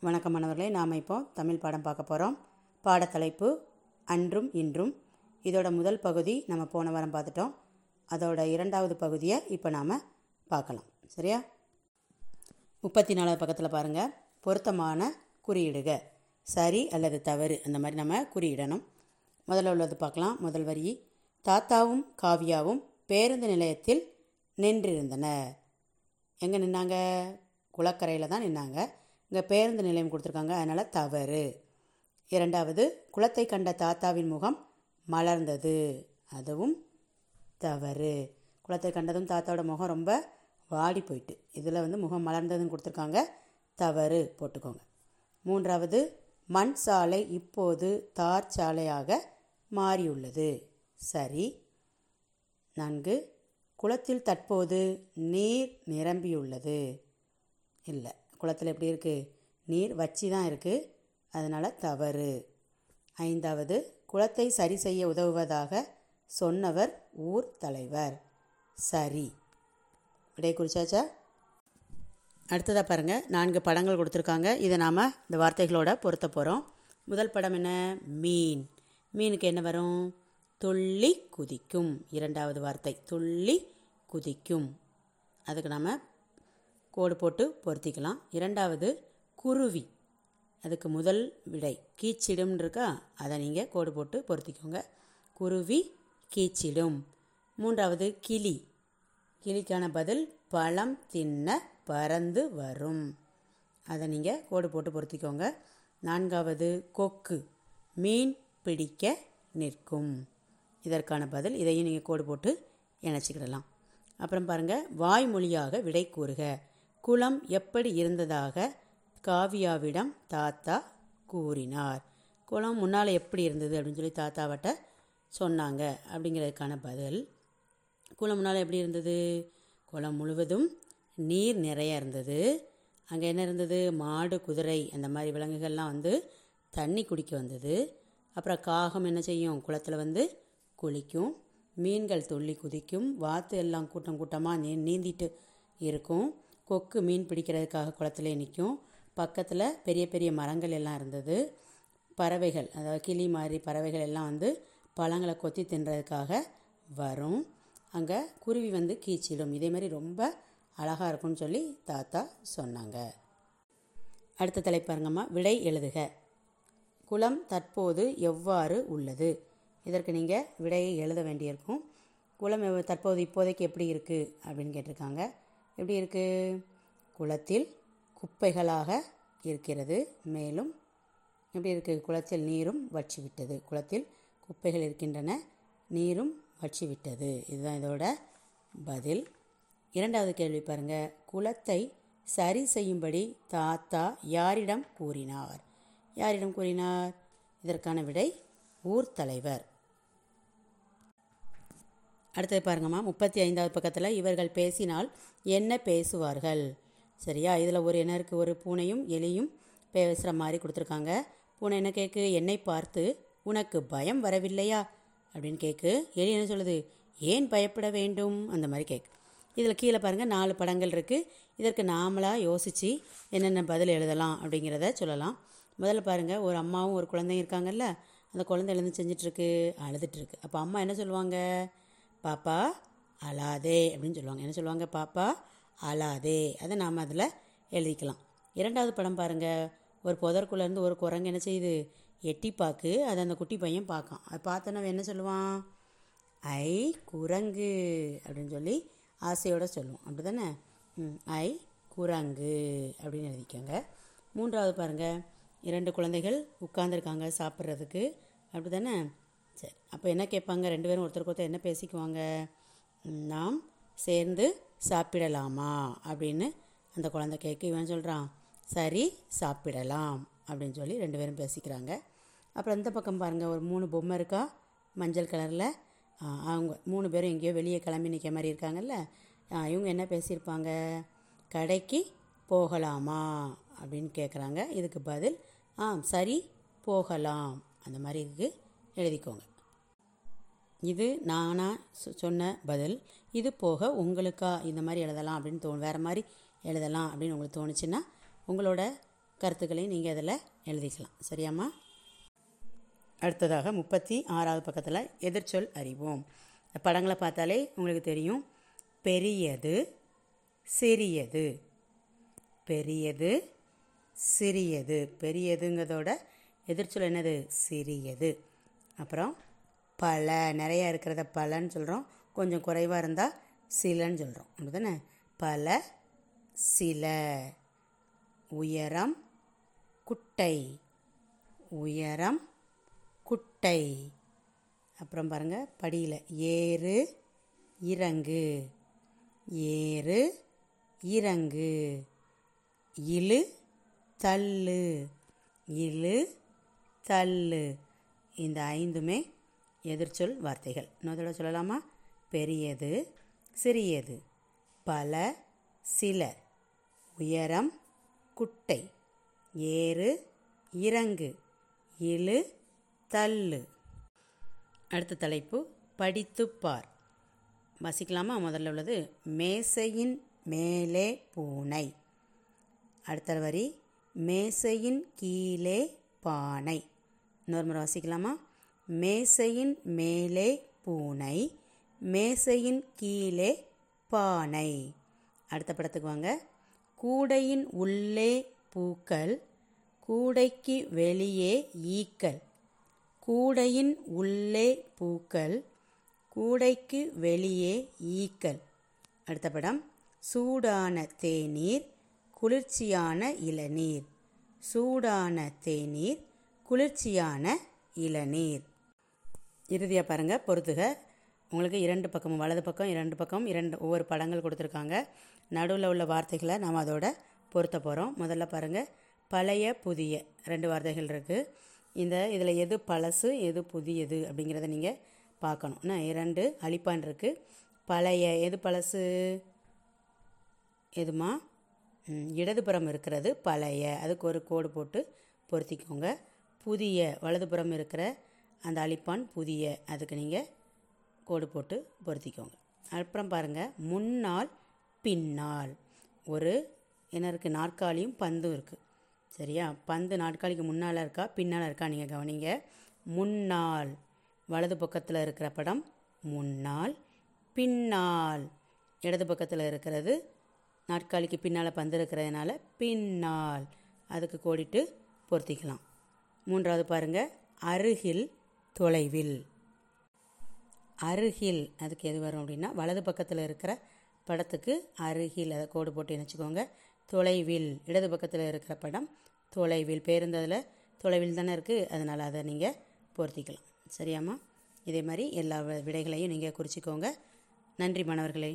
வணக்கம் மாணவர்களே நாம் இப்போ தமிழ் பாடம் பார்க்க போகிறோம் பாடத்தலைப்பு அன்றும் இன்றும். இதோட முதல் பகுதி நம்ம போன வாரம் பார்த்துட்டோம். அதோட இரண்டாவது பகுதியை இப்போ நாம் பார்க்கலாம். சரியா? முப்பத்தி நாலாவது பக்கத்தில் பாருங்கள் பொருத்தமான குறியிடுக. சரி அல்லது தவறு அந்த மாதிரி நம்ம குறியிடணும். முதல்ல உள்ளது பார்க்கலாம். முதல் வரி. தாத்தாவும் காவியாவும் பேருந்து நிலையத்தில் நின்றிருந்தனர். எங்கே நின்னாங்க? குளக்கரையில் தான் நின்னாங்க. இங்கே பேருந்து நிலையம் கொடுத்துருக்காங்க. அதனால் தவறு. இரண்டாவது குளத்தை கண்ட தாத்தாவின் முகம் மலர்ந்தது. அதுவும் தவறு. குளத்தை கண்டதும் தாத்தாவோட முகம் ரொம்ப வாடி போயிட்டு இதில் வந்து முகம் மலர்ந்ததுன்னு கொடுத்துருக்காங்க. தவறு. போட்டுக்கோங்க. மூன்றாவது மண் சாலை இப்போது தார் சாலையாக மாறியுள்ளது. சரி. நான்கு. குளத்தில் தற்போது நீர் நிரம்பியுள்ளது. இல்லை. குளத்தில் எப்படி இருக்குது நீர் வச்சி தான் இருக்குது அதனால் தவறு. ஐந்தாவது குளத்தை சரி செய்ய உதவுவதாக சொன்னவர் ஊர் தலைவர். சரி. விடை குறிச்சாச்சா? அடுத்ததாக பாருங்கள் நான்கு படங்கள் கொடுத்துருக்காங்க. இதை நாம் இந்த வார்த்தைகளோட பொருத்த போகிறோம் முதல் படம் என்ன? மீன். மீனுக்கு என்ன வரும்? துள்ளி குதிக்கும். இரண்டாவது வார்த்தை துள்ளி குதிக்கும். அதுக்கு நாம் கோடு போட்டு பொருத்திக்கலாம். இரண்டாவது குருவி. அதுக்கு முதல் விடை. கீச்சிடும் இருக்கா? அதை நீங்கள் கோடு போட்டு பொருத்திக்கோங்க. குருவி கீச்சிடும். மூன்றாவது கிளி. கிளிக்கான பதில் பழம் தின்ன பறந்து வரும். அதை நீங்கள் கோடு போட்டு பொருத்திக்கோங்க. நான்காவது கொக்கு. மீன் பிடிக்க நிற்கும். இதற்கான பதில் இதையும் நீங்கள் கோடு போட்டு இணைச்சிக்கிடலாம். அப்புறம் பாருங்கள் வாய்மொழியாக விடை கூறுக. குளம் எப்படி இருந்ததாக காவியாவிடம் தாத்தா கூறினார். குளம் முன்னால் எப்படி இருந்தது அப்படின்னு சொல்லி தாத்தாவட்ட சொன்னாங்க அப்படிங்கிறதுக்கான பதில் குளம் முன்னால் எப்படி இருந்தது? குளம் முழுவதும் நீர் நிறைய இருந்தது. அங்கே என்ன இருந்தது? மாடு குதிரை அந்த மாதிரி விலங்குகள்லாம் வந்து தண்ணி குடிக்க வந்தது. அப்புறம் காகம் என்ன செய்யும்? குளத்தில் வந்து குளிக்கும் மீன்கள் துள்ளி குதிக்கும் வாத்து எல்லாம் கூட்டம் கூட்டமாக நீ நீந்திட்டு இருக்கும். கொக்கு மீன் பிடிக்கிறதுக்காக குளத்துலே நிற்கும் பக்கத்தில் பெரிய பெரிய மரங்கள் எல்லாம் இருந்தது. பறவைகள் அதாவது கிளி மாதிரி பறவைகள் எல்லாம் வந்து பழங்களை கொத்தி தின்றதுக்காக வரும். அங்கே குருவி வந்து கீச்சிடும். இதே மாதிரி ரொம்ப அழகாக இருக்கும்னு சொல்லி தாத்தா சொன்னாங்க. அடுத்த தலைப்பாருங்கம்மா விடை எழுதுக. குளம் தற்போது எவ்வாறு உள்ளது? இதற்கு நீங்கள் விடையை எழுத வேண்டியிருக்கும். குளம் தற்போது இப்போதைக்கு எப்படி இருக்குது அப்படின்னு கேட்டிருக்காங்க. எப்படி இருக்கு? குளத்தில் குப்பைகளாக இருக்கிறது. மேலும் எப்படி இருக்குது குளத்தில் நீரும் வற்றிவிட்டது குளத்தில் குப்பைகள் இருக்கின்றன. நீரும் வற்றிவிட்டது இதுதான் இதோட பதில். இரண்டாவது கேள்வி பாருங்க. குளத்தை சரி செய்யும்படி தாத்தா யாரிடம் கூறினார்? யாரிடம் கூறினார்? இதற்கான விடை ஊர் தலைவர். அடுத்தது பாருங்கம்மா முப்பத்தி ஐந்தாவது பக்கத்தில் இவர்கள் பேசினால் என்ன பேசுவார்கள்? சரியா? இதில் ஒரு இனருக்கு ஒரு பூனையும் எலியும் பேசுகிற மாதிரி கொடுத்துருக்காங்க. பூனை என்ன கேட்கு என்னை பார்த்து உனக்கு பயம் வரவில்லையா? அப்படின்னு கேட்கு எலி என்ன சொல்லுது? ஏன் பயப்பட வேண்டும்? அந்த மாதிரி கேட்கு இதில் கீழே பாருங்கள் நாலு படங்கள் இருக்குது இதற்கு நாமளாக யோசித்து என்னென்ன பதில் எழுதலாம் அப்படிங்கிறத சொல்லலாம். முதல்ல பாருங்கள் ஒரு அம்மாவும் ஒரு குழந்தையும் இருக்காங்கல்ல? அந்த குழந்தை எழுந்து செஞ்சிட்ருக்கு அழுதுட்டுருக்கு அப்போ அம்மா என்ன சொல்லுவாங்க? பாப்பா அழாதே அப்படின்னு சொல்லுவாங்க. என்ன சொல்லுவாங்க பாப்பா? அழாதே. அதை நாம் அதில் எழுதிக்கலாம். இரண்டாவது படம் பாருங்கள் ஒரு புதற்குள்ளேருந்து ஒரு குரங்கு என்ன செய்யுது? எட்டி பார்க்கு அதை அந்த குட்டி பையன் பார்க்கான். அது பார்த்தோன்னா என்ன சொல்லுவான்? ஐ குரங்கு அப்படின்னு சொல்லி ஆசையோடு சொல்லுவோம் அப்படி தானே ஐ குரங்கு அப்படின்னு எழுதிக்கோங்க. மூன்றாவது பாருங்கள் இரண்டு குழந்தைகள் உட்காந்துருக்காங்க சாப்பிட்றதுக்கு. அப்படி தானே சரி அப்போ என்ன கேட்பாங்க? ரெண்டு பேரும் ஒருத்தருக்கு ஒருத்தர் என்ன பேசிக்குவாங்க? நாம் சேர்ந்து சாப்பிடலாமா? அப்படின்னு அந்த குழந்தை கேட்க இவன் சொல்கிறான் சரி சாப்பிடலாம். அப்படின்னு சொல்லி ரெண்டு பேரும் பேசிக்கிறாங்க. அப்புறம் இந்த பக்கம் பாருங்கள் ஒரு மூணு பொம்மை இருக்கா? மஞ்சள் கலரில். அவங்க மூணு பேரும் எங்கேயோ வெளியே கிளம்பி நிற்க மாதிரி இருக்காங்கல்ல? இவங்க என்ன பேசியிருப்பாங்க? கடைக்கு போகலாமா? அப்படின்னு கேட்குறாங்க இதுக்கு பதில் ஆ சரி போகலாம். அந்த மாதிரி இருக்குது எழுதிக்கோங்க. இது நானாக சொ- சொன்ன பதில். இது போக உங்களுக்கா இந்த மாதிரி எழுதலாம் அப்படின்னு தோணும் வேறு மாதிரி எழுதலாம் அப்படின்னு உங்களுக்கு தோணுச்சுன்னா உங்களோட கருத்துக்களை நீங்கள் அதில் எழுதிக்கலாம். சரியாம்மா? அடுத்ததாக முப்பத்தி ஆறாவது பக்கத்தில் எதிர்ச்சொல் அறிவோம். இந்த படங்களை பார்த்தாலே உங்களுக்கு தெரியும். பெரியது சிறியது. பெரியது சிறியது. பெரியதுங்கிறதோட எதிர்ச்சொல் என்னது? சிறியது. அப்புறம் பல நிறையா இருக்கிறத பலன்னு சொல்கிறோம் கொஞ்சம் குறைவாக இருந்தால் சிலன்னு சொல்கிறோம் அப்படிதானே? பல சில. உயரம் குட்டை. உயரம் குட்டை. அப்புறம் பாருங்கள் படியில். ஏறு இறங்கு. ஏறு இறங்கு. இழு தள்ளு. இழு தள்ளு. இந்த ஐந்துமே எதிர்ச்சொல் வார்த்தைகள். இன்னொரு சொல்லலாமா? பெரியது சிறியது. பல சில உயரம் குட்டை. ஏறு இறங்கு. இழு தள்ளு. அடுத்த தலைப்பு படித்துப்பார். வசிக்கலாமா? முதல்ல உள்ளது மேசையின் மேலே பூனை. அடுத்த வரி மேசையின் கீழே பானை. இன்னொரு முறை வாசிக்கலாமா? மேசையின் மேலே பூனை மேசையின் கீழே பானை. அடுத்த படத்துக்கு வாங்க. கூடையின் உள்ளே பூக்கள் கூடைக்கு வெளியே ஈக்கள். கூடையின் உள்ளே பூக்கள் கூடைக்கு வெளியே ஈக்கள். அடுத்த படம். சூடான தேநீர் குளிர்ச்சியான இளநீர். சூடான தேநீர் குளிர்ச்சியான இளநீர். இறுதியாக பாருங்கள் பொறுத்துக. உங்களுக்கு இரண்டு பக்கமும் வலது பக்கம் இரண்டு பக்கம் இரண்டு ஒவ்வொரு படங்கள் கொடுத்துருக்காங்க. நடுவில் உள்ள வார்த்தைகளை நாம் அதோட பொருத்த போகிறோம் முதல்ல பாருங்கள் பழைய புதிய. ரெண்டு வார்த்தைகள் இருக்குது இந்த இதில் எது பழசு எது புதியது அப்படிங்கிறத நீங்கள் பார்க்கணும். நான் இரண்டு அழிப்பான் இருக்குது பழைய எது பழசு? எதுமா? இடதுபுறம் இருக்கிறது பழைய. அதுக்கு ஒரு கோடு போட்டு பொருத்திக்கோங்க. புதிய வலதுபுறம் இருக்கிற அந்த அழிப்பான் புதிய. அதுக்கு நீங்கள் கோடு போட்டு பொருத்திக்கோங்க. அப்புறம் பாருங்கள் முன்னால் பின்னால். ஒரு என்ன இருக்குது நாற்காலியும் பந்தும் இருக்குது சரியா? பந்து நாற்காலிக்கு முன்னால் இருக்கா? பின்னால் இருக்கா? நீங்கள் கவனிங்க. முன்னால் வலது பக்கத்தில் இருக்கிற படம் முன்னால் பின்னால். இடது பக்கத்தில் இருக்கிறது நாற்காலிக்கு பின்னால் பந்து இருக்கிறதுனால பின்னால். அதுக்கு கோடிட்டு பொருத்திக்கலாம். மூன்றாவது பாருங்க. அருகில் தொலைவில். அருகில் அதுக்கு எது வரும் அப்படின்னா வலது பக்கத்தில் இருக்கிற படத்துக்கு அருகில் அதை கோடு போட்டு இணைச்சிக்கோங்க. தொலைவில் இடது பக்கத்தில் இருக்கிற படம் தொலைவில். பேருந்து அதில் தொலைவில் தானே இருக்குது அதனால் அதை நீங்கள் பொருத்திக்கலாம். சரியாம்மா? இதே மாதிரி எல்லா விடைகளையும் நீங்கள் குறிச்சிக்கோங்க. நன்றி மாணவர்களே.